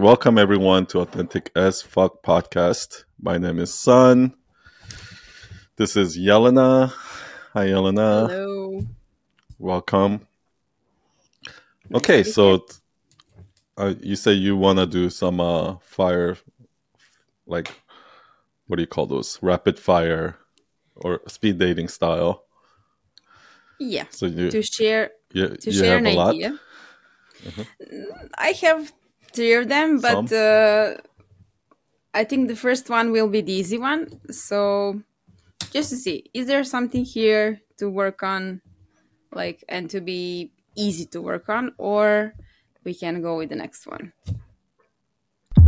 Welcome everyone to Authentic as Fuck podcast. My name is Sun. This is Jelena. Hi, Jelena. Hello. Welcome. Okay, to be here. so uh, you say you want to do some uh, fire, like what do you call those? Rapid fire or speed dating style. Yeah, So you to share you, to you share have an a lot. idea. I have three of them, but uh, I think the first one will be the easy one. So just to see, is there something here to work on, like, and to be easy to work on, or we can go with the next one.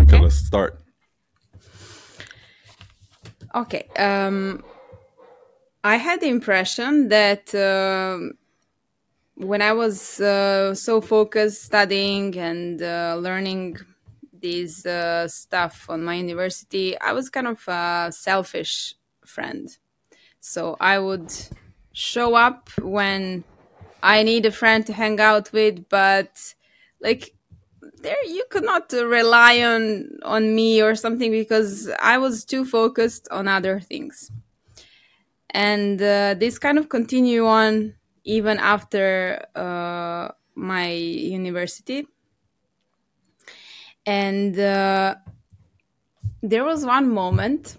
Okay, Okay. let's start. Okay. Um, I had the impression that um, when I was uh, so focused studying and uh, learning these uh, stuff on my university, I was kind of a selfish friend. So I would show up when I need a friend to hang out with, but like there you could not rely on on me or something because I was too focused on other things. And uh, this kind of continue on even after uh, my university. And uh, there was one moment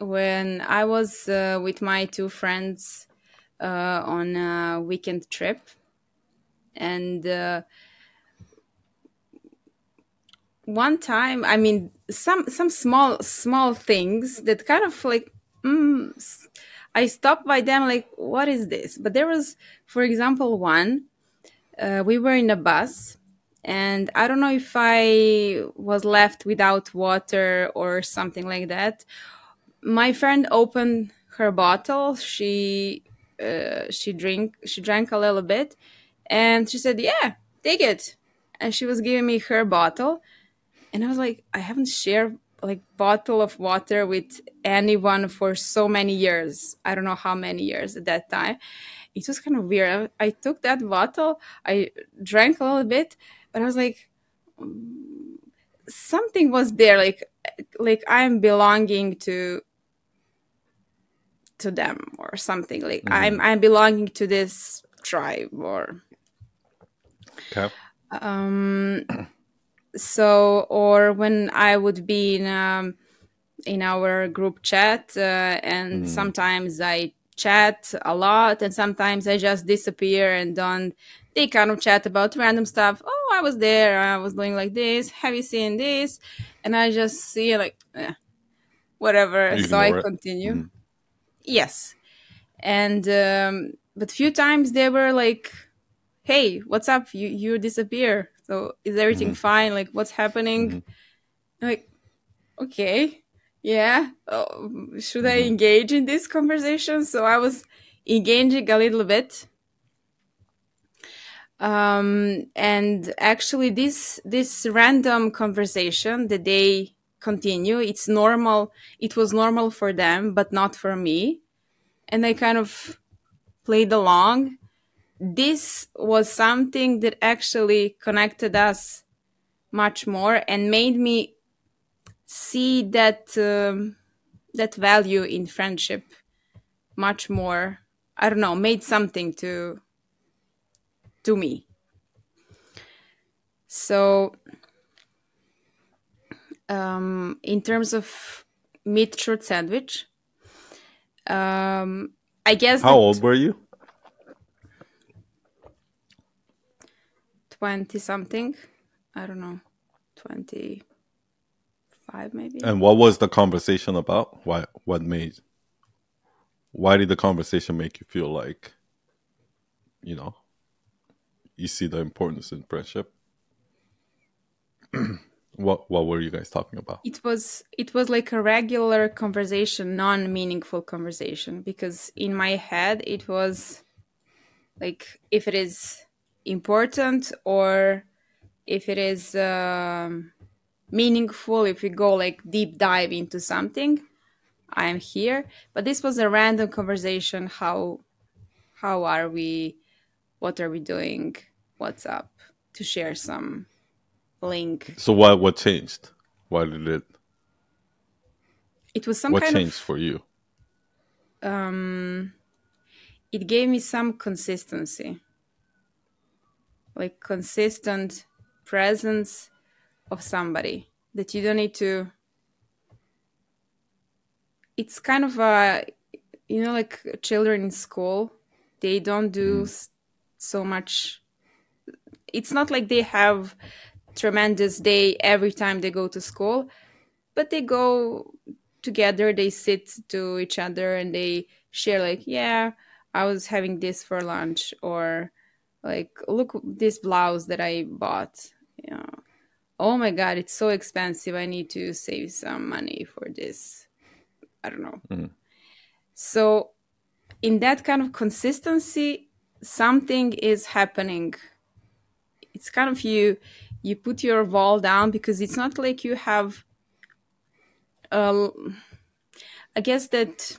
when I was uh, with my two friends uh, on a weekend trip, and uh, one time, I mean, some some small small things that kind of like mm, I stopped by them like, what is this? But there was, for example, one. Uh, we were in a bus, and I don't know if I was left without water or something like that. My friend opened her bottle. She uh, she drink she drank a little bit, and she said, "Yeah, take it." And she was giving me her bottle, and I was like, I haven't shared like bottle of water with anyone for so many years. I don't know how many years at that time. It was kind of weird. I, I took that bottle, I drank a little bit, but I was like, something was there, like like I'm belonging to to them or something. Like I'm I'm belonging to this tribe or Okay. um so or when i would be in um in our group chat uh, and sometimes i chat a lot and sometimes i just disappear and don't they kind of chat about random stuff. Oh i was there i was doing like this have you seen this? And i just see like eh, whatever. You so i continue. Mhm. yes. And um but few times they were like hey what's up? You you disappear so is everything mm-hmm. fine? Like what's happening? I'm like okay yeah. Oh, should i mm-hmm. engage in this conversation? So i was engaging a little bit. Um and actually this this random conversation that they continue it's normal it was normal for them but not for me. And i kind of played along this was something that actually connected us much more and made me see that um, that value in friendship much more i don't know made something to to me so um in terms of myth truth sandwich um i guess How that old were you? 20 something i don't know 25 maybe And what was the conversation about? Why? What made? Why did the conversation make you feel like, you know, you see the importance in friendship? what What were you guys talking about? it was it was like a regular conversation non-meaningful conversation because in my head it was like if it is important or if it is um, meaningful if we go like deep dive into something i'm here but this was a random conversation how how are we what are we doing what's up to share some link. So what what changed? Why did it? It was some what kind changed of for you? um it gave me some consistency like consistent presence of somebody that you don't need to it's kind of a you know like children in school they don't do mm. s so much it's not like they have tremendous day every time they go to school but they go together they sit to each other and they share like yeah i was having this for lunch or like look this blouse that i bought. Know oh my god it's so expensive. I need to save some money for this. I don't know. Mm. so in that kind of consistency something is happening. It's kind of you you put your wall down because it's not like you have uh, i guess that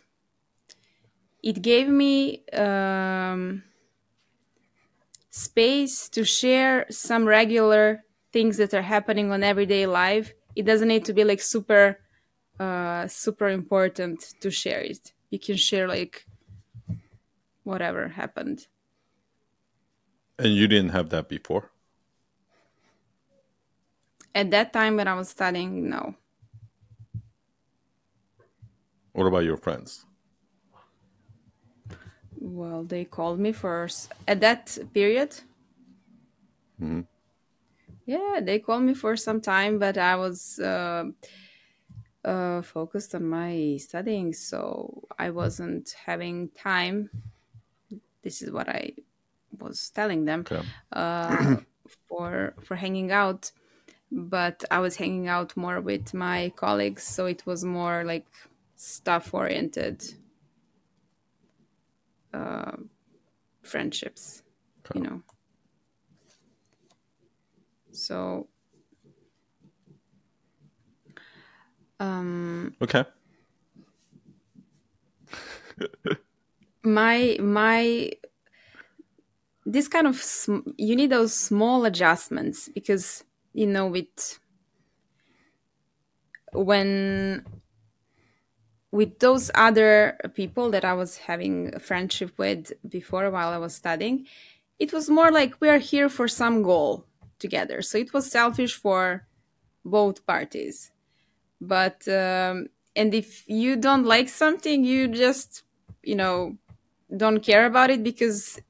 it gave me um, space to share some regular things that are happening on everyday life it doesn't need to be like super uh, super important to share it you can share like whatever happened And you didn't have that before. at that time when i was studying no What about your friends? Well, they called me first at that period. Mhm. Yeah, they called me for some time, but I was uh, uh, focused on my studying, so I wasn't having time. This is what I was telling them Okay. uh, for for hanging out. But I was hanging out more with my colleagues, so it was more like stuff oriented uh, friendships, you know. So, um, Okay. my my this kind of sm- you need those small adjustments because you know with when with those other people that I was having a friendship with before while I was studying, it was more like we are here for some goal together. So it was selfish for both parties. But um, and if you don't like something, you just you know don't care about it because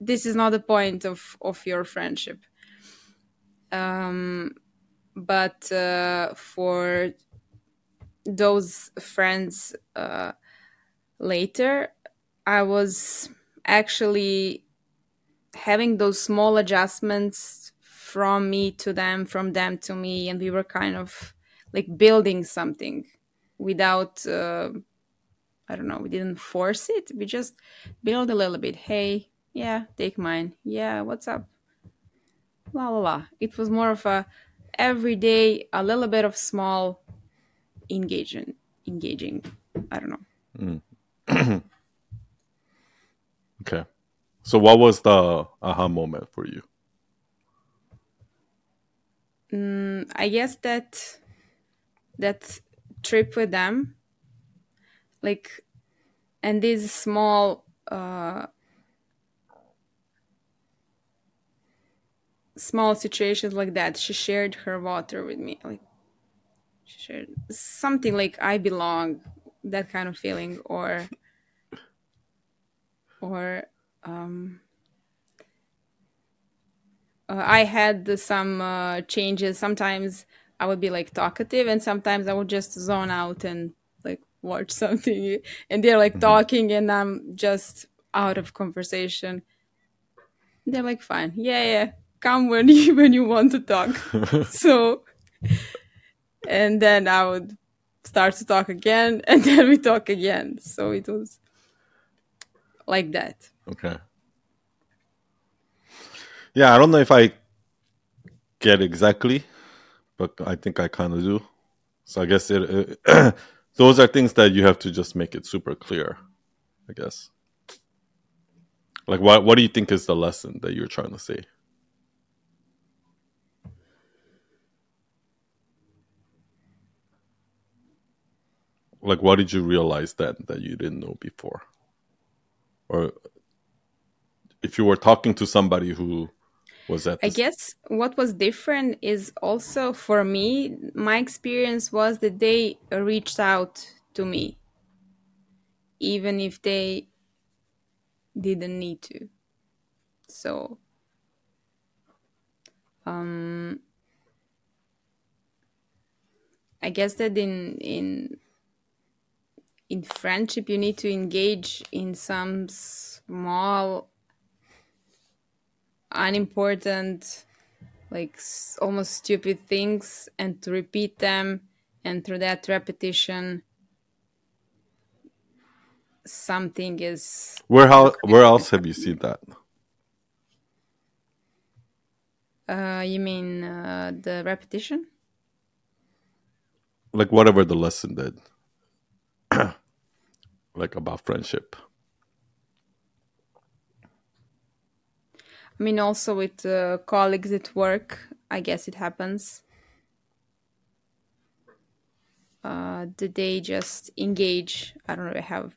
this is not the point of of your friendship. Um, but uh, for those friends uh, later, I was actually having those small adjustments from me to them, from them to me, and we were kind of like building something without, uh, I don't know, we didn't force it. We just build a little bit. Hey, yeah, take mine. Yeah, what's up? La la la. It was more of a everyday, a little bit of small engaging engaging i don't know Okay. So what was the aha moment for you? mm, i guess that that trip with them like and these small uh small situations like that she shared her water with me like something like i belong that kind of feeling or or um uh, I had some uh, changes. Sometimes I would be like talkative, and sometimes I would just zone out and like watch something. And they're like talking, and I'm just out of conversation. They're like, "Fine, yeah, yeah, come when you when you want to talk." so, and then I would start to talk again, and then we talk again. So it was like that. Okay. Yeah, I don't know if I get exactly, but I think I kind of do. So I guess it, it those are things that you have to just make it super clear. I guess. Like, what what do you think is the lesson that you're trying to say? Like what did you realize that that you didn't know before or if you were talking to somebody who was at I guess what was different is also for me, my experience was that they reached out to me, even if they didn't need to. So, um, I guess that in in in friendship you need to engage in some small unimportant like almost stupid things and to repeat them and through that repetition something is where how where else have you seen that? Uh you mean uh, the repetition? Like whatever the lesson did like about friendship? I mean also with uh, colleagues at work i guess it happens. Uh that they just engage i don't know have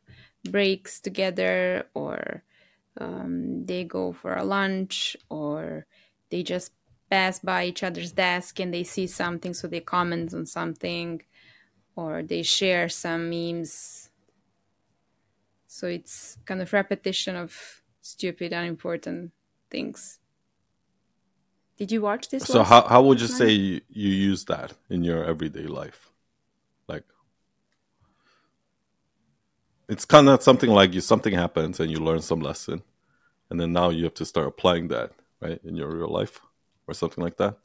breaks together or um, they go for a lunch or they just pass by each other's desk and they see something so they comment on something or they share some memes so it's kind of repetition of stupid unimportant things. Did you watch this so how, how would you night? say you, you use that in your everyday life? Like it's kind of something like you something happens and you learn some lesson and then now you have to start applying that right in your real life or something like that?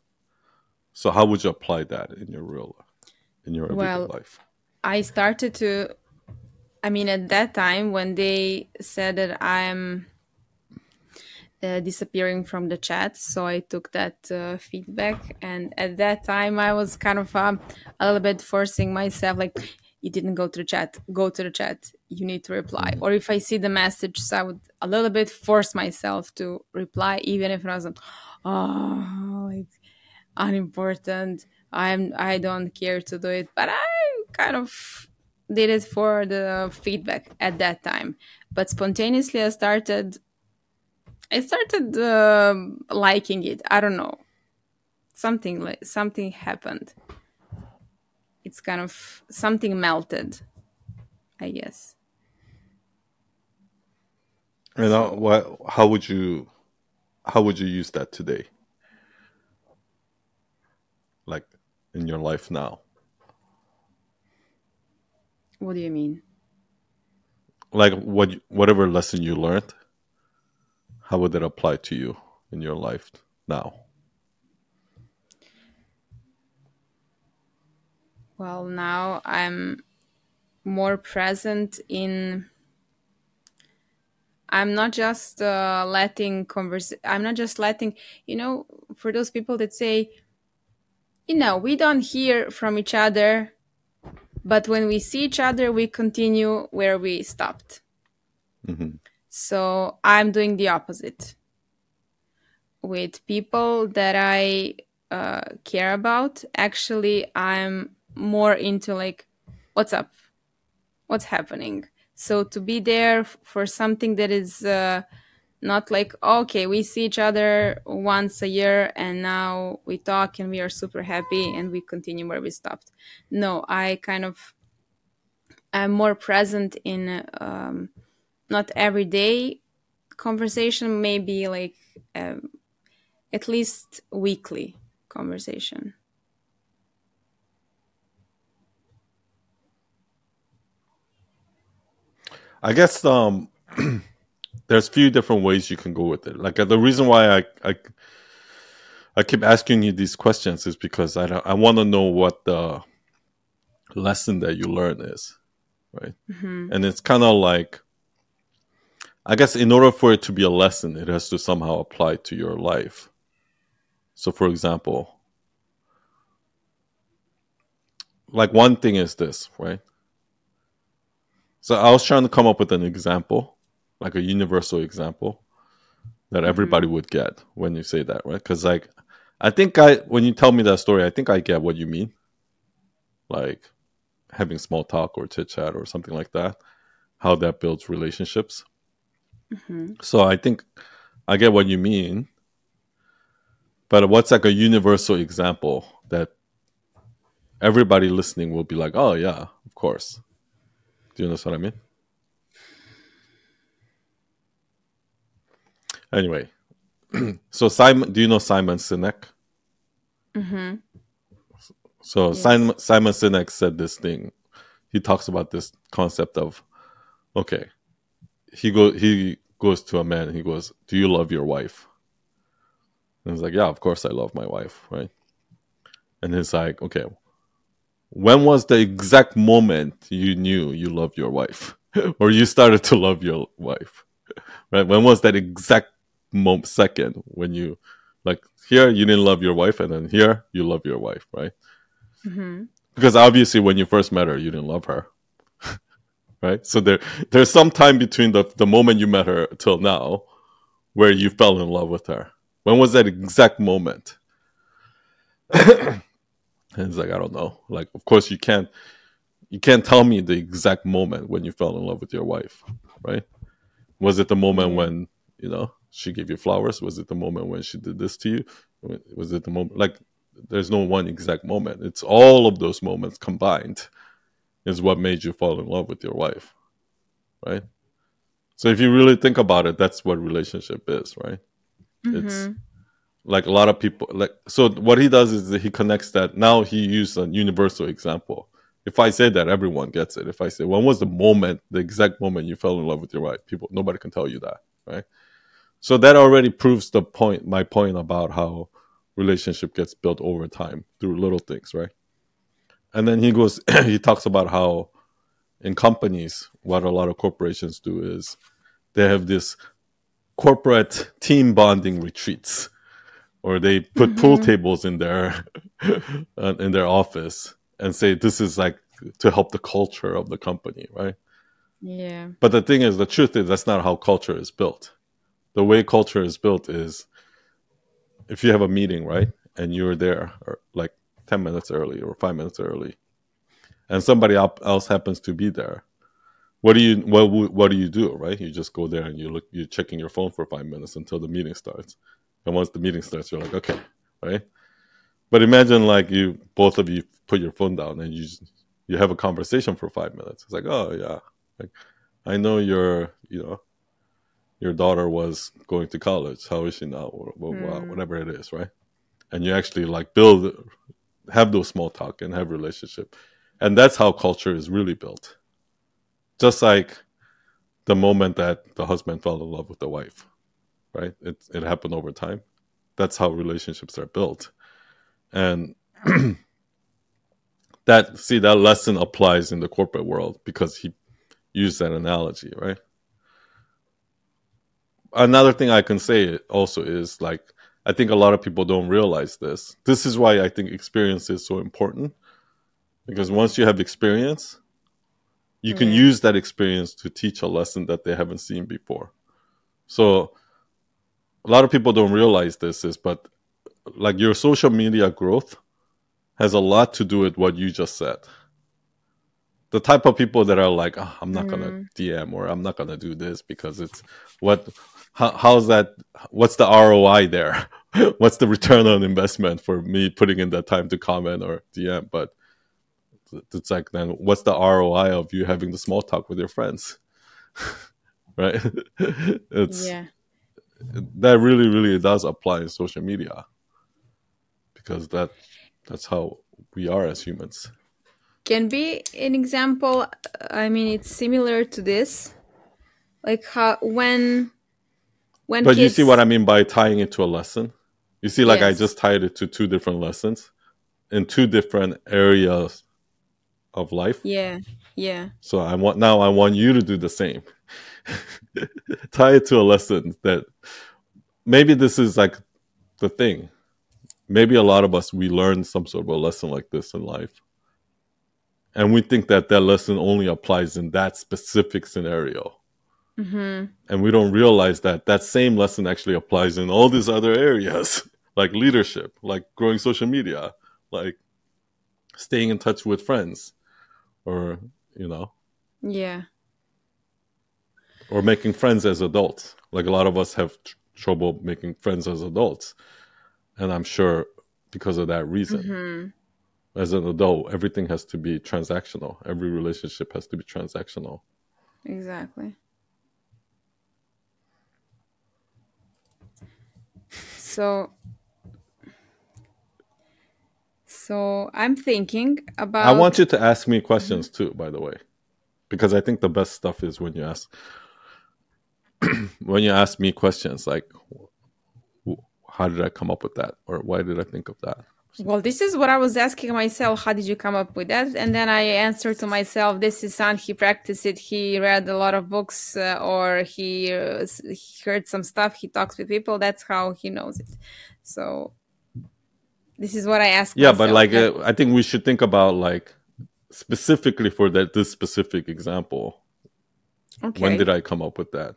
So how would you apply that in your real life in your everyday Well, life? I started to I mean at that time when they said that I'm uh, disappearing from the chat so I took that uh, feedback. And at that time I was kind of um, a little bit forcing myself like you didn't go to the chat. Go to the chat. You need to reply. Or if I see the message so I would a little bit force myself to reply even if I wasn't oh like unimportant. I'm i don't care to do it. But i kind of did it for the feedback at that time. But spontaneously i started i started um liking it. I don't know. Something like something happened. It's kind of something melted i guess. And how, what, how would you how would you use that today? Like in your life now what do you mean? Like what whatever lesson you learned how would that apply to you in your life now? Well now i'm more present in i'm not just uh, letting converse i'm not just letting you know for those people that say you know we don't hear from each other but when we see each other we continue where we stopped. Hmm so i'm doing the opposite with people that i uh, care about. Actually i'm more into like what's up? What's happening? So to be there f- for something that is uh, not like okay we see each other once a year and now we talk and we are super happy and we continue where we stopped. No i kind of i'm more present in um, not every day conversation maybe like um, at least weekly conversation. I guess um there's few different ways you can go with it. Like uh, the reason why i i, I keep asking you these questions is because i don't, i want to know what the lesson that you learn is right? Hmm and it's kind of like i guess in order for it to be a lesson it has to somehow apply to your life. So for example like one thing is this right? So i was trying to come up with an example like a universal example that everybody would get when you say that right because like i think i when you tell me that story i think i get what you mean like having small talk or chit chat or something like that, how that builds relationships. Mm-hmm. So I think I get what you mean. But what's like a universal example that everybody listening will be like, oh, yeah, of course. Do you understand what I mean? Anyway, so Simon, do you know Simon Sinek? Mm-hmm. So Yes. Simon Simon Sinek said this thing. He talks about this concept of, okay, he go he goes to a man and he goes, "Do you love your wife?" And he's like, "Yeah, of course I love my wife, right?" And he's like, "Okay, when was the exact moment you knew you loved your wife, or you started to love your wife? Right? When was that exact mo- second when you like here you didn't love your wife, and then here you love your wife, right?" Mm-hmm. because obviously when you first met her you didn't love her right? So there there's some time between the, the moment you met her till now where you fell in love with her. When was that exact moment? And it's like i don't know. Like of course you can't you can't tell me the exact moment when you fell in love with your wife right? Was it the moment when you know she gave you flowers? Was it the moment when she did this to you? Was it the moment like there's no one exact moment. It's all of those moments combined is what made you fall in love with your wife right? So if you really think about it that's what relationship is right? It's Mm-hmm. like a lot of people like so what he does is he connects that now he used a universal example. If i say that everyone gets it. If i say when was the moment the exact moment you fell in love with your wife? People nobody can tell you that right so that already proves the point my point about how relationship gets built over time through little things right and then he goes he talks about how in companies what a lot of corporations do is they have this corporate team bonding retreats or they put pool Mhm. tables in their uh, in their office and say this is like to help the culture of the company right Yeah. but the thing is the truth is that's not how culture is built the way culture is built is if you have a meeting right and you're there like 10 minutes early or 5 minutes early and somebody else happens to be there what do you what what do you do right? You just go there and you look you're checking your phone for 5 minutes until the meeting starts. And once the meeting starts you're like okay right? But imagine like you both of you put your phone down and you you have a conversation for 5 minutes. It's like oh yeah. Like i know you're you know your daughter was going to college. How is she now? Or, or Mm. whatever it is right? And you actually like build have those small talk and have relationship. And that's how culture is really built. Just like the moment that the husband fell in love with the wife right? It, it happened over time. That's how relationships are built. And that see that lesson applies in the corporate world because he used that analogy right another thing i can say also is like i think a lot of people don't realize this. This is why i think experience is so important because once you have experience you can use that experience to teach a lesson that they haven't seen before. So a lot of people don't realize this is but like your social media growth has a lot to do with what you just said. The type of people that are like "Ah, i'm not gonna dm or i'm not gonna do this because it's what how, how's that what's the roi there? What's the return on investment for me putting in that time to comment or dm but it's like then what's the roi of you having the small talk with your friends? Right? It's Yeah. that really really does apply in social media. Because that that's how we are as humans. Can be an example. I mean, it's similar to this, like how when when but you see what i mean by tying it to a lesson? You see like i just tied it to two different lessons in two different areas of life. Yeah. Yeah. so i want now i want you to do the same. Tie it to a lesson that maybe this is like the thing. Maybe a lot of us we learn some sort of a lesson like this in life. And we think that that lesson only applies in that specific scenario Mm-hmm. and we don't realize that that same lesson actually applies in all these other areas like leadership like growing social media like staying in touch with friends or you know. Yeah. or making friends as adults. Like a lot of us have tr- trouble making friends as adults. And i'm sure because of that reason. Hmm as an adult everything has to be transactional. Every relationship has to be transactional. Exactly. So so I'm thinking about i want you to ask me questions too by the way because i think the best stuff is when you ask when you ask me questions like how did i come up with that or why did i think of that Well, this is what I was asking myself. How did you come up with that? And then I answered to myself, this is Sun. He practiced it. He read a lot of books uh, or he, uh, he heard some stuff. He talks with people. That's how he knows it. So this is what I asked yeah but myself. like Like, uh, i think we should think about like specifically for that this specific example okay. when did i come up with that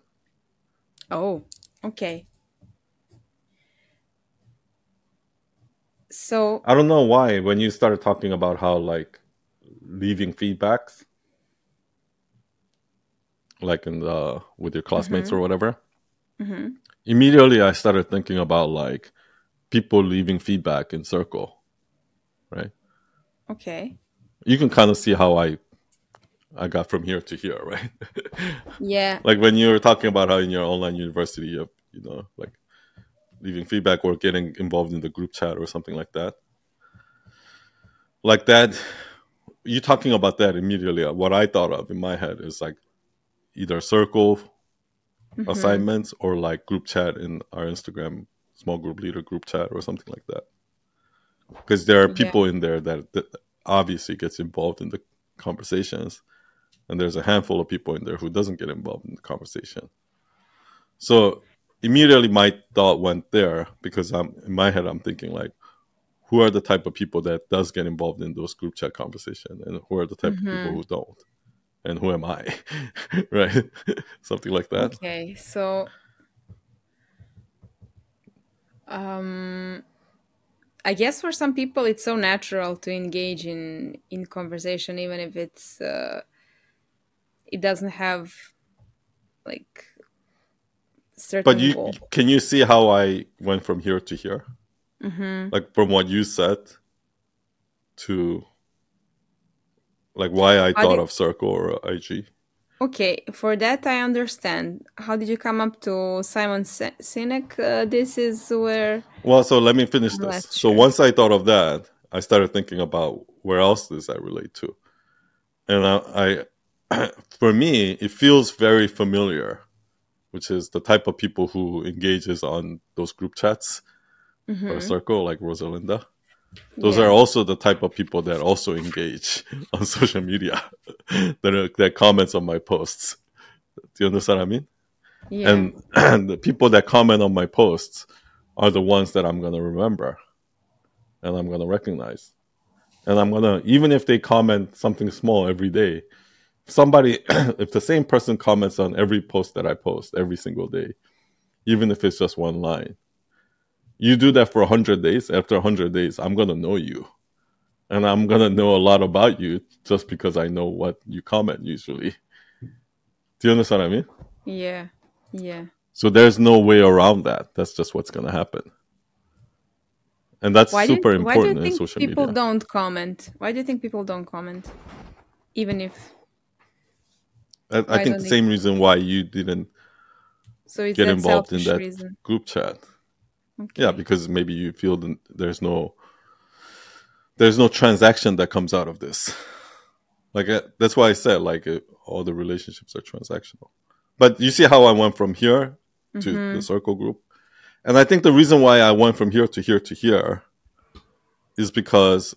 Oh, okay. So, i don't know why when you started talking about how like leaving feedbacks like in the with your classmates or whatever mhm. immediately i started thinking about like people leaving feedback in circle right okay. you can kind of see how i i got from here to here right Yeah. like when you were talking about how in your online university you have, you know like leaving feedback or getting involved in the group chat or something like that like that you talking about that immediately what i thought of in my head is like either circle Mhm. assignments or like group chat in our instagram small group leader group chat or something like that because there are Yeah. people in there that, that obviously gets involved in the conversations and there's a handful of people in there who doesn't get involved in the conversation so immediately my thought went there because i'm in my head i'm thinking like who are the type of people that does get involved in those group chat conversation and who are the type of people Mhm. who don't and who am i right something like that Okay. So, um, I guess for some people it's so natural to engage in in conversation, even if it's uh, it doesn't have like certain but you goal. can you see how i went from here to here hmm like from what you said to like why i How thought did, of circle or ig okay, for that I understand. How did you come up to Simon Si- Sinek? Uh, this is where well so let me finish I'm this so sure. once i thought of that i started thinking about where else does that relate to and i, I for me it feels very familiar which is the type of people who engages on those group chats or hmm circle like rosalinda. Those Yeah. are also the type of people that also engage on social media that are, that comments on my posts. Do you understand what i mean? Yeah. and, and the people that comment on my posts are the ones that i'm going to remember and i'm going to recognize. And i'm going to even if they comment something small every day somebody if the same person comments on every post that i post every single day even if it's just one line you do that for 100 days after 100 days i'm going to know you and i'm going to know a lot about you just because i know what you comment usually do you understand what i mean Yeah. Yeah. so there's no way around that that's just what's going to happen and that's Why do super you, why do you important in think social people media don't comment? Why do you think people don't comment? Even if I, I think the same reason why you didn't So get involved in that reason. group chat. Yeah because maybe you feel that there's no there's no transaction that comes out of this. Like uh, that's why i said like uh, all the relationships are transactional. But you see how i went from here to Mm-hmm. the circle group? And i think the reason why i went from here to here to here is because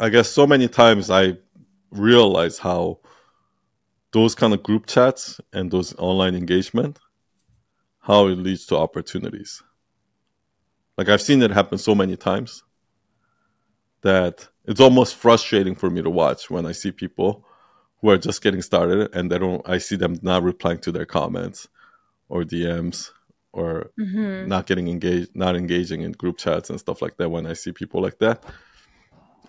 i guess so many times i realize how those kind of group chats and those online engagement how it leads to opportunities like i've seen it happen so many times that it's almost frustrating for me to watch when I see people who are just getting started and they don't I see them not replying to their comments or DMs or Mm-hmm. not getting engaged not engaging in group chats and stuff like that when I see people like that.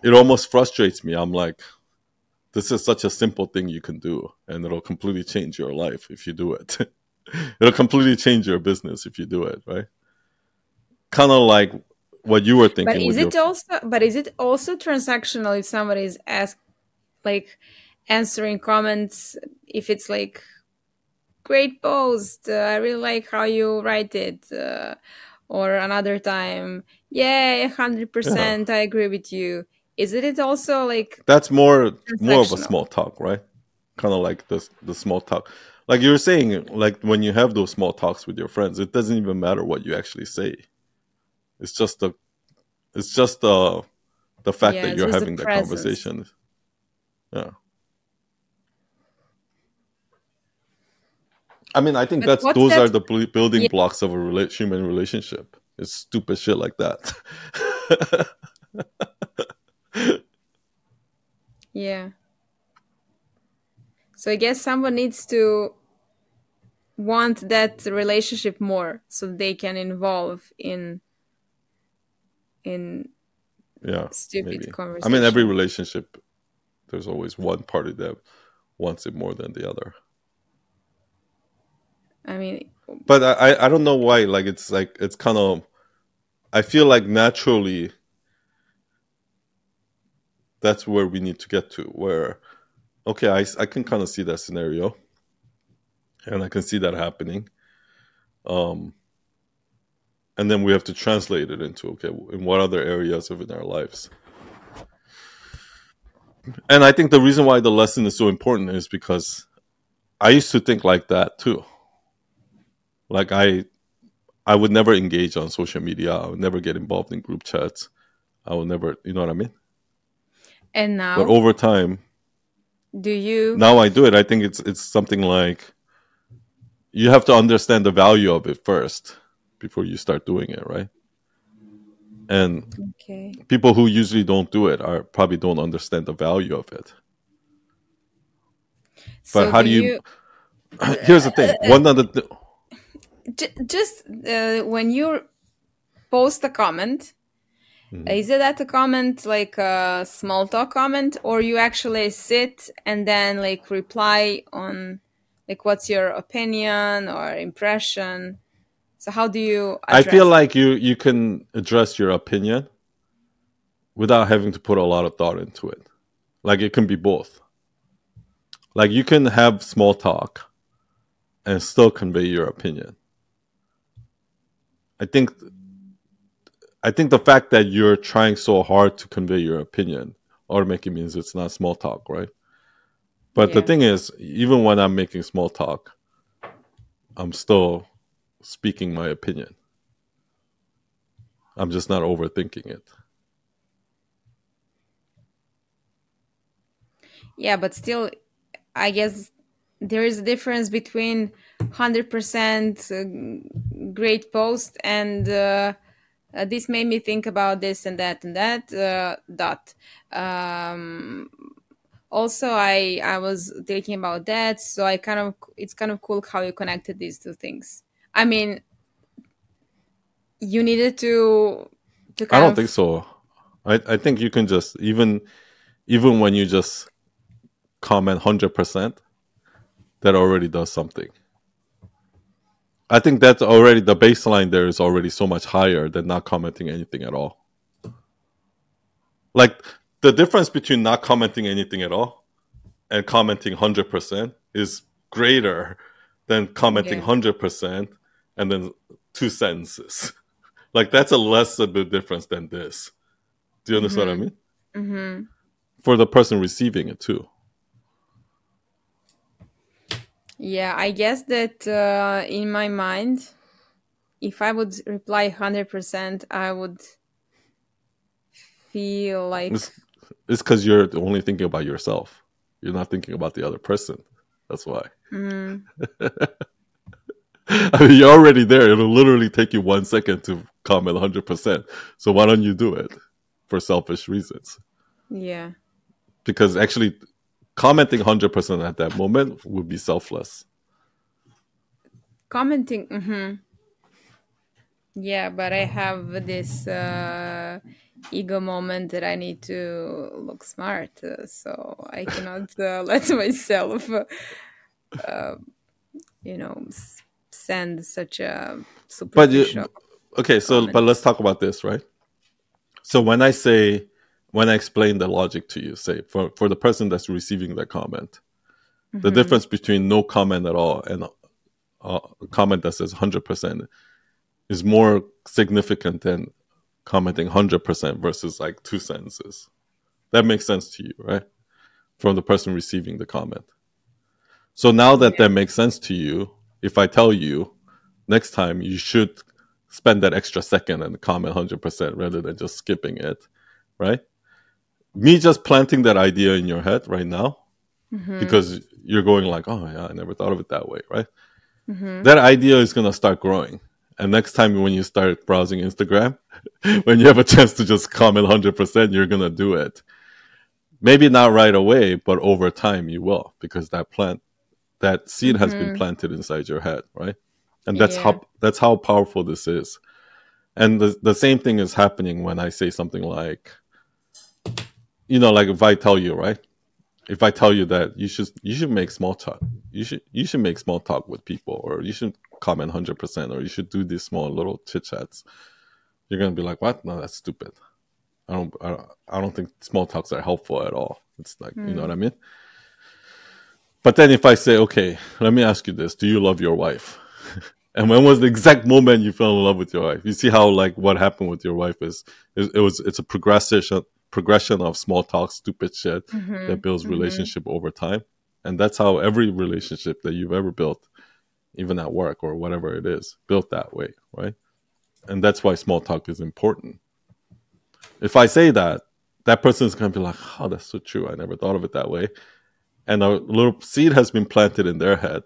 It almost frustrates me. I'm like, this is such a simple thing you can do, and it'll completely change your life if you do it. it'll completely change your business if you do it, right? Kind of like what you were thinking. But is it your... also? But is it also transactional if somebody is asked, like, answering comments? If it's like, great post, uh, I really like how you write it, uh, or another time, yeah, hundred percent, I agree with you. Isn't it also like that's more more of a small talk, right? Kind of like the the small talk like you were saying like when you have those small talks with your friends it doesn't even matter what you actually say it's just the it's just the the fact yeah, that you're having the conversation. Yeah. I mean, I think but that's those that... are the building yeah. blocks of a rela- human relationship. It's stupid shit like that. yeah. So I guess someone needs to want that relationship more so they can involve in in yeah stupid maybe. conversation. I mean, every relationship, there's always one party that wants it more than the other. I mean, but I I don't know why. Like it's like it's kind of. I feel like naturally. That's where we need to get to. Where, okay, I I can kind of see that scenario. And I can see that happening. Um, and then we have to translate it into okay in what other areas of in our lives and i think the reason why the lesson is so important is because i used to think like that too like i i would never engage on social media i would never get involved in group chats i would never you know what i mean and now but over time do you now i do it i think it's it's something like you have to understand the value of it first before you start doing it, right? And okay. people who usually don't do it are probably don't understand the value of it. So but how do you? you... Here's the thing. Uh, uh, uh, One of the th- just uh, when you post a comment, mm-hmm. is it that a comment like a small talk comment, or you actually sit and then like reply on like what's your opinion or impression? So how do you? I feel like you you can address your opinion without having to put a lot of thought into it. Like it can be both. Like you can have small talk and still convey your opinion. I think I think the fact that you're trying so hard to convey your opinion automatically means it's not small talk, right? But yeah. the thing is, even when I'm making small talk, I'm still speaking my opinion. I'm just not overthinking it. Yeah, but still, I guess there is a difference between 100% uh, great post and uh, uh, this made me think about this and that and that uh, dot. Um, also, I I was thinking about that, so I kind of it's kind of cool how you connected these two things. I mean, you needed to. to I don't of... think so. I I think you can just even even when you just comment hundred percent, that already does something. I think that's already the baseline there is already so much higher than not commenting anything at all. Like the difference between not commenting anything at all and commenting 100% is greater than commenting yeah. 100% and then two sentences. like that's a less of a difference than this. Do you understand mm-hmm. what I mm-hmm. mean? Mm-hmm. For the person receiving it too. Yeah, I guess that uh, in my mind, if I would reply 100%, I would feel like. It's because you're only thinking about yourself. You're not thinking about the other person. That's why. Mm. I mean, you're already there. It'll literally take you one second to comment 100%. So why don't you do it for selfish reasons? Yeah. Because actually, commenting 100% at that moment would be selfless. Commenting, mm-hmm. Yeah, but I have this uh, ego moment that I need to look smart, uh, so I cannot uh, let myself, uh, you know, send such a But you, okay, so but let's talk about this, right? So when I say when I explain the logic to you, say for for the person that's receiving the comment, the Mhm. difference between no comment at all and uh, a comment that says hundred percent is more significant than commenting hundred percent versus like two sentences. That makes sense to you, right? From the person receiving the comment. So now that that makes sense to you, if I tell you next time you should spend that extra second and comment 100% rather than just skipping it, right? Me just planting that idea in your head right now Mhm. because you're going like, "Oh yeah, I never thought of it that way," right? Mhm. That idea is going to start growing. And next time when you start browsing Instagram, when you have a chance to just comment 100%, you're going to do it. Maybe not right away, but over time you will because that plant that seed has been Mhm. planted inside your head, right? And that's Yeah. how that's how powerful this is. And the the same thing is happening when I say something like, you know, like if I tell you, right? If I tell you that you should you should make small talk, you should you should make small talk with people, or you should comment hundred percent, or you should do these small little chit chats. You're gonna be like, what? No, that's stupid. I don't I don't, I don't think small talks are helpful at all. It's like you know hmm. what I mean. But then if I say, okay, let me ask you this: Do you love your wife? and when was the exact moment you fell in love with your wife? You see how like what happened with your wife is, is it was it's a progression progression of small talk, stupid shit Mhm. that builds Mhm. relationship over time, and that's how every relationship that you've ever built, even at work or whatever it is, built that way, right? And that's why small talk is important. If I say that, that person's gonna be like, "Oh, that's so true. I never thought of it that way." and a little seed has been planted in their head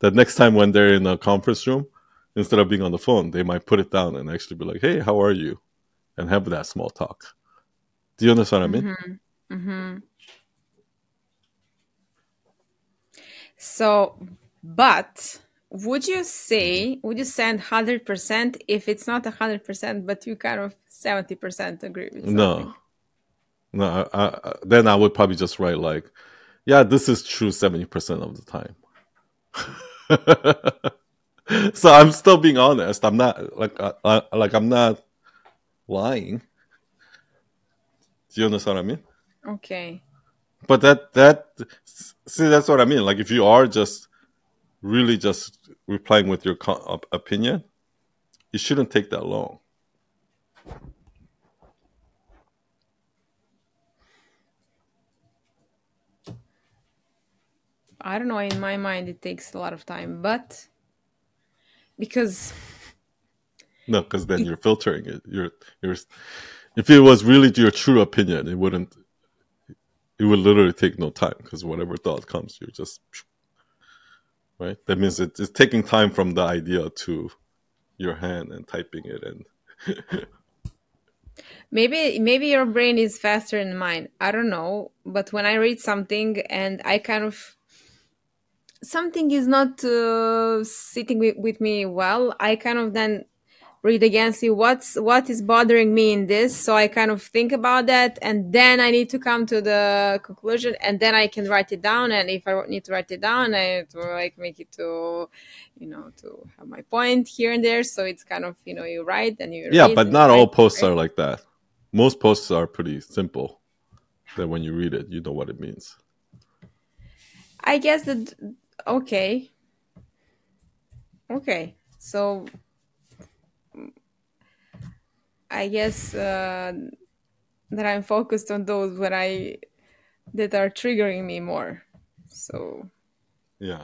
that next time when they're in a conference room, instead of being on the phone, they might put it down and actually be like, "Hey, how are you?" and have that small talk. Do you understand what I mean? Mhm. Mhm. So, but would you say would you send hundred percent if it's not hundred percent, but you kind of seventy percent agree with something? No, no. I, I, then I would probably just write like, "Yeah, this is true seventy percent of the time." so I'm still being honest. I'm not like I, I, like I'm not lying. Do you understand what I mean? Okay. but that that see that's what i mean like if you are just really just replying with your opinion it shouldn't take that long I don't know. In my mind, it takes a lot of time, but because no because then you're filtering it you're you're if it was really your true opinion it wouldn't it would literally take no time because whatever thought comes you're just right that means it, it's taking time from the idea to your hand and typing it and maybe maybe your brain is faster than mine. I don't know. But when I read something and I kind of something is not uh, sitting with, with me well, I kind of then read again, see what's what is bothering me in this. So I kind of think about that, and then I need to come to the conclusion, and then I can write it down. And if I need to write it down, I to like make it to, you know, to have my point here and there. So it's kind of you know you write and you yeah but not all posts right? are like that most posts are pretty simple that when you read it you know what it means I guess that okay, okay. So I guess uh, that I'm focused on those when I that are triggering me more. So. Yeah.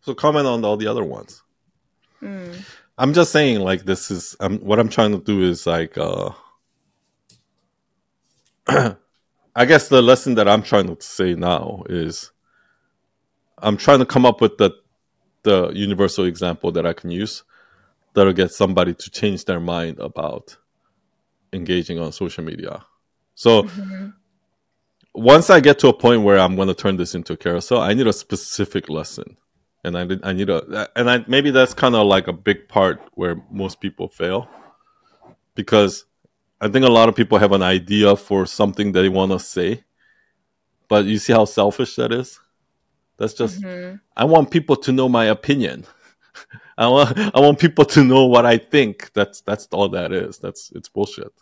So comment on all the other ones. Mm, I'm just saying, like this is um, what I'm trying to do is like, uh, I guess the lesson that I'm trying to say now is, I'm trying to come up with the the universal example that I can use that'll get somebody to change their mind about engaging on social media. So mhm. once I get to a point where I'm going to turn this into a carousel, I need a specific lesson, and I I need a and I maybe that's kind of like a big part where most people fail because I think a lot of people have an idea for something that they want to say, but you see how selfish that is. That's just mm-hmm. I want people to know my opinion. I want I want people to know what I think. That's that's all that is. That's it's bullshit,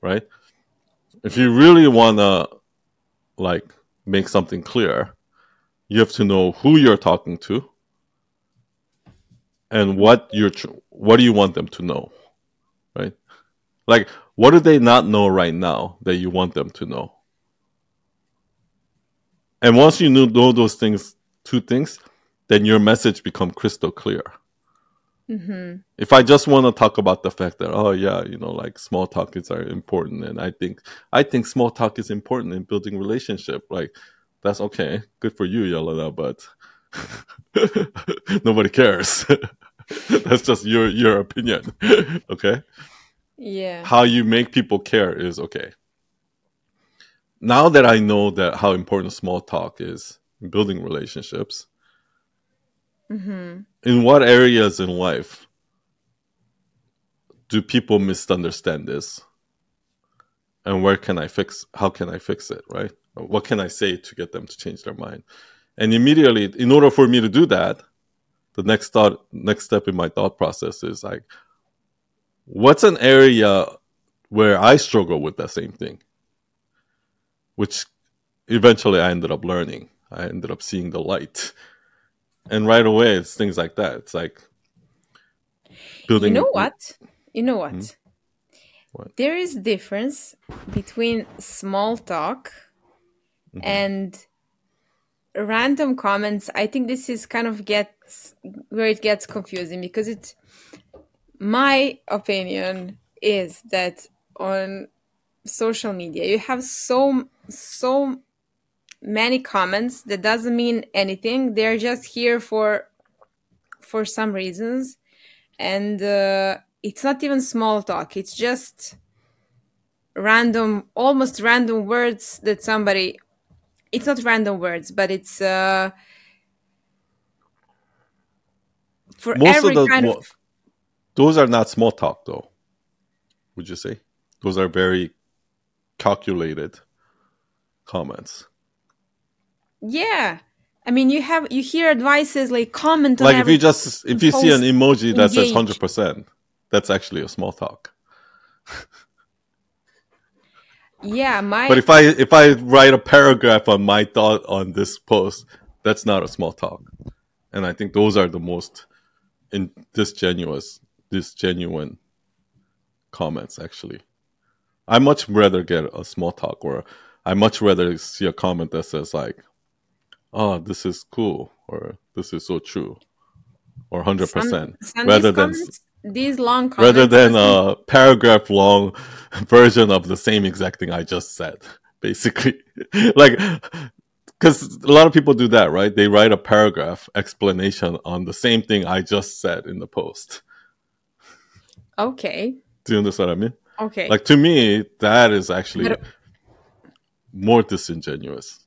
right? If you really want to like make something clear, you have to know who you're talking to and what you're what do you want them to know, right? Like what do they not know right now that you want them to know? And once you know those things, two things, then your message become crystal clear. Mm-hmm. If I just want to talk about the fact that oh yeah, you know, like small talk is are important, and I think I think small talk is important in building relationship. Like that's okay, good for you, Jelena, but nobody cares. that's just your your opinion. okay. Yeah. How you make people care is okay. Now that I know that how important small talk is in building relationships, Mm-hmm. In what areas in life do people misunderstand this? And where can I fix? How can I fix it? Right? What can I say to get them to change their mind? And immediately, in order for me to do that, the next thought, next step in my thought process is like, what's an area where I struggle with that same thing? Which eventually I ended up learning. I ended up seeing the light and right away it's things like that. It's like building you know what? You know what, hmm? What? there is difference between small talk mm-hmm. and random comments. I think this is kind of gets where it gets confusing because it my opinion is that on social media you have so so many comments. That doesn't mean anything. They're just here for for some reasons. And uh, it's not even small talk. It's just random almost random words that somebody it's not random words but it's uh for Most every of kind of those are not small talk though. Would you say? Those are very calculated comments yeah. I mean, you have you hear advices like comment. Like if you just if you see an emoji that engage. says hundred percent, that's actually a small talk. yeah, my. But if I if I write a paragraph on my thought on this post, that's not a small talk, and I think those are the most in disingenuous, genuine comments. Actually, I much rather get a small talk, or I much rather see a comment that says like oh, this is cool, or this is so true, or 100%, rather than these long comments rather than a paragraph long version of the same exact thing I just said, basically. like, because a lot of people do that, right? They write a paragraph explanation on the same thing I just said in the post. Okay. Do you understand what I mean? Okay. Like to me, that is actually more disingenuous.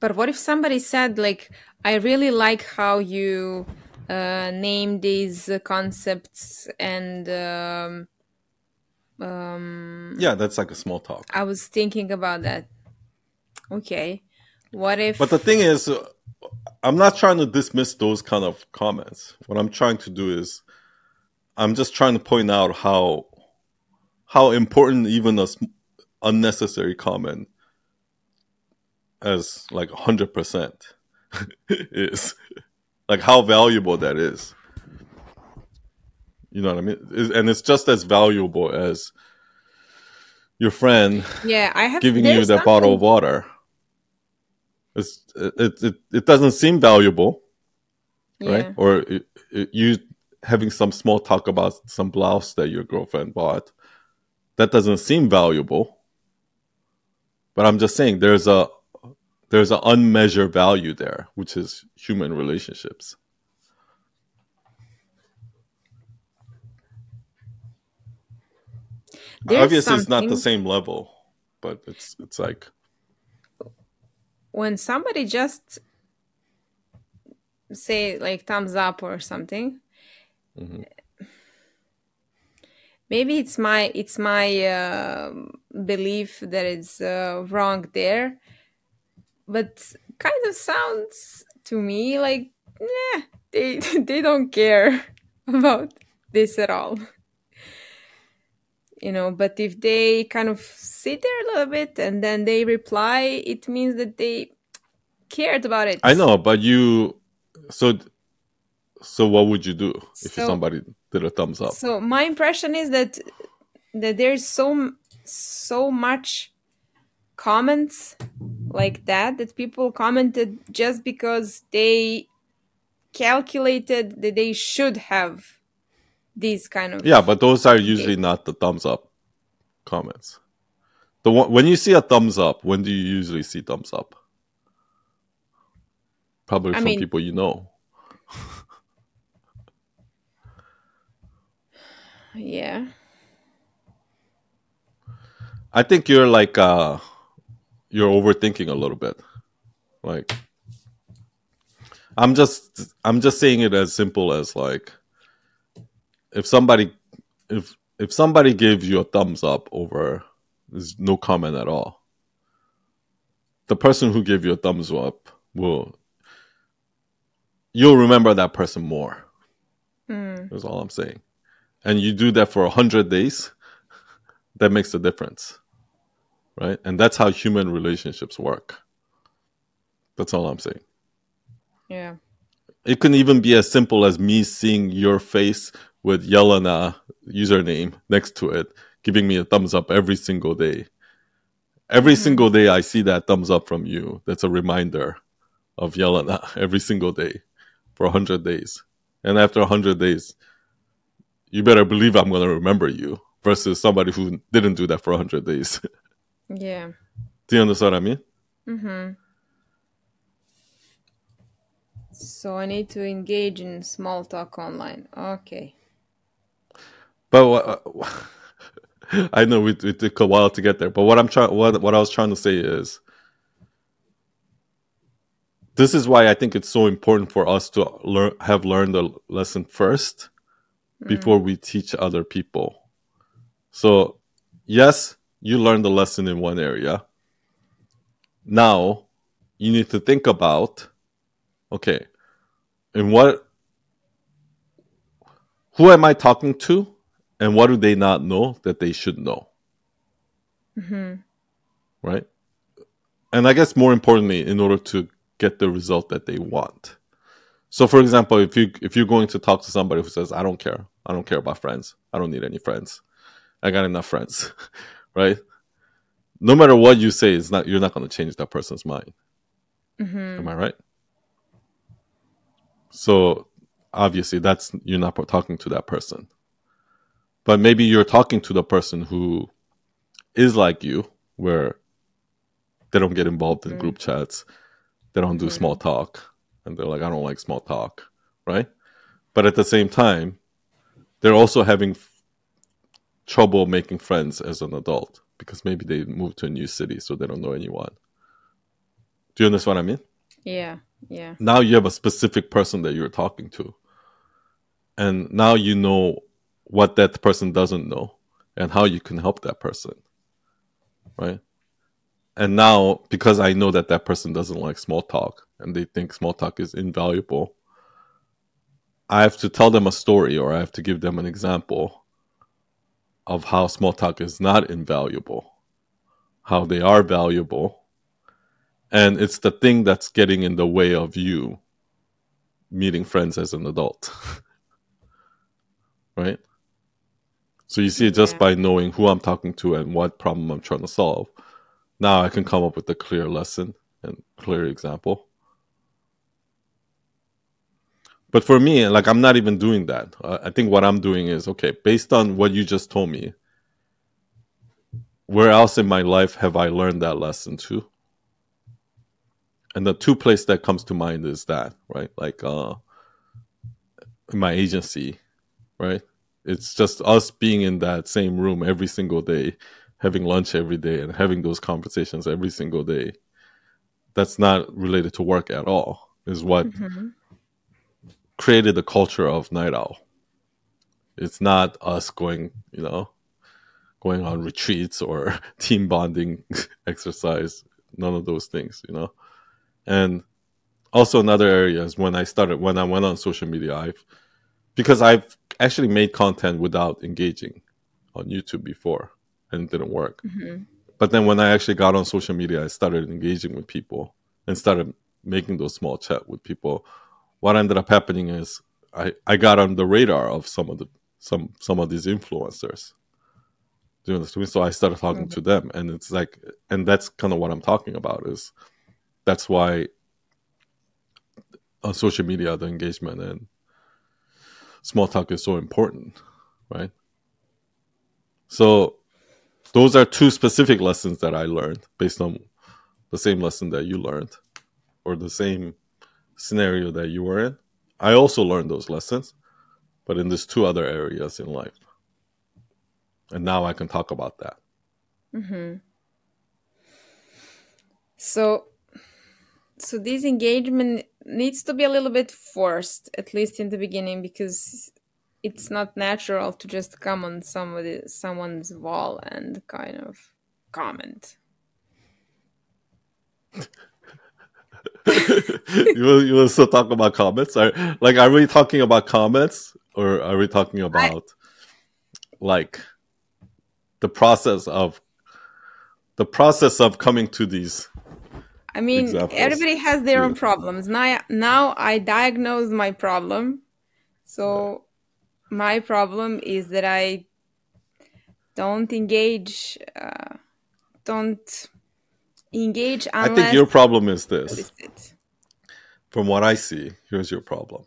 But what if somebody said, like, I really like how you uh, name these uh, concepts and. Um, um, yeah, that's like a small talk. I was thinking about that. Okay. What if. But the thing is, uh, I'm not trying to dismiss those kind of comments. What I'm trying to do is, I'm just trying to point out how how important even a unnecessary comment as like 100% is like how valuable that is. You know what i mean? And it's just as valuable as your friend yeah i have giving you that something... bottle of water. It's it, it, it doesn't seem valuable yeah. right? Or it, it, you having some small talk about some blouse that your girlfriend bought that doesn't seem valuable. But i'm just saying there's a there's an unmeasured value there, which is human relationships. There's Obviously, something... it's not the same level, but it's it's like when somebody just say like thumbs up or something Mhm. maybe it's my it's my uh, belief that it's uh, wrong there but kind of sounds to me like yeah they they don't care about this at all you know but if they kind of sit there a little bit and then they reply it means that they cared about it I know, but you so so what would you do if So- somebody did a thumbs up? So my impression is that that there's so so much comments like that that people commented just because they calculated that they should have these kind of Yeah, but those are usually not the thumbs up comments. The one when you see a thumbs up, when do you usually see thumbs up? Probably I from mean- people you know. yeah I think you're like uh you're overthinking a little bit. Like I'm just I'm just saying it as simple as like if somebody if if somebody gives you a thumbs up over there's no comment at all. The person who gave you a thumbs up will you'll remember that person more. Mm, That's all I'm saying. And you do that for a hundred days, that makes a difference. Right? And that's how human relationships work. That's all I'm saying. yeah It can even be as simple as me seeing your face with Jelena username next to it, giving me a thumbs up every single day. Every mm-hmm. single day I see that thumbs up from you. That's a reminder of Jelena every single day for 100 days. And after 100 days, you better believe I'm going to remember you versus somebody who didn't do that for 100 days. yeah do you understand what I mean? mm-hmm. so i need to engage in small talk online okay But what, I know it, it took a while to get there. But what I'm trying, what what I was trying to say is, this is why I think it's so important for us to learn, have learned the lesson first before we teach other people. So, yes, you learned the lesson in one area. Now, you need to think about, okay, and what, who am I talking to? and what do they not know that they should know? Mm-hmm. Right? And i guess more importantly in order to get the result that they want. So for example if you if you're going to talk to somebody who says i don't care. I don't care about friends. I don't need any friends. I got enough friends right? No matter what you say it's not you're not going to change that person's mind. Mm-hmm. Am i right? So obviously that's you're not talking to that person. But maybe you're talking to the person who is like you where they don't get involved in group mm-hmm. chats they don't do mm-hmm. small talk and they're like i don't like small talk right? But at the same time they're also having trouble making friends as an adult because maybe they moved to a new city so they don't know anyone. Do you understand what i mean? Yeah yeah. Now you have a specific person that you're talking to. And now you know what that person doesn't know and how you can help that person right? And now because i know that that person doesn't like small talk and they think small talk is invaluable i have to tell them a story or i have to give them an example of how small talk is not invaluable how they are valuable and it's the thing that's getting in the way of you meeting friends as an adult right so you see it just Yeah. by knowing who i'm talking to and what problem i'm trying to solve now i can come up with a clear lesson and clear example but for me like i'm not even doing that i I think what i'm doing is okay based on what you just told me where else in my life have i learned that lesson too and the two place that comes to mind is that right like uh my agency right it's just us being in that same room every single day having lunch every day and having those conversations every single day. That's not related to work at all. Is what mm-hmm. Created the culture of Night Owl. It's not us going, you know, going on retreats or team bonding exercise. None of those things, you know. And also another area is when I started when I went on social media, I've because I've actually made content without engaging on YouTube before and it didn't work. Mm-hmm. But then when I actually got on social media, I started engaging with people and started making those small chat with people. What ended up happening is I, I got on the radar of some of the some some of these influencers. Doing this to me, so I started talking mm-hmm. to them, and it's like, and that's kind of what I'm talking about. Is that's why on social media the engagement and small talk is so important, right? So those are two specific lessons that I learned based on the same lesson that you learned or the same scenario that you were in. I also learned those lessons, but in these two other areas in life. And now I can talk about that. Mm-hmm. So, so this engagement needs to be a little bit forced, at least in the beginning, because it's not natural to just come on somebody someone's wall and kind of comment. you will you will still talk about comments? Are like are we talking about comments or are we talking about I... like the process of the process of coming to these I mean, examples. everybody has their yeah. own problems. Now, now I diagnose my problem. So my problem is that I don't engage, uh, don't engage. I think your problem is this. From what I see, here's your problem.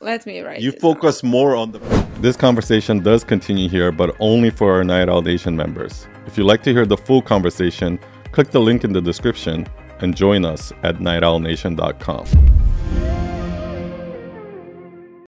Let me write. You focus down. more on the. This conversation does continue here, but only for our Night Owl Nation members. If you'd like to hear the full conversation, click the link in the description and join us at nightowlnation.com.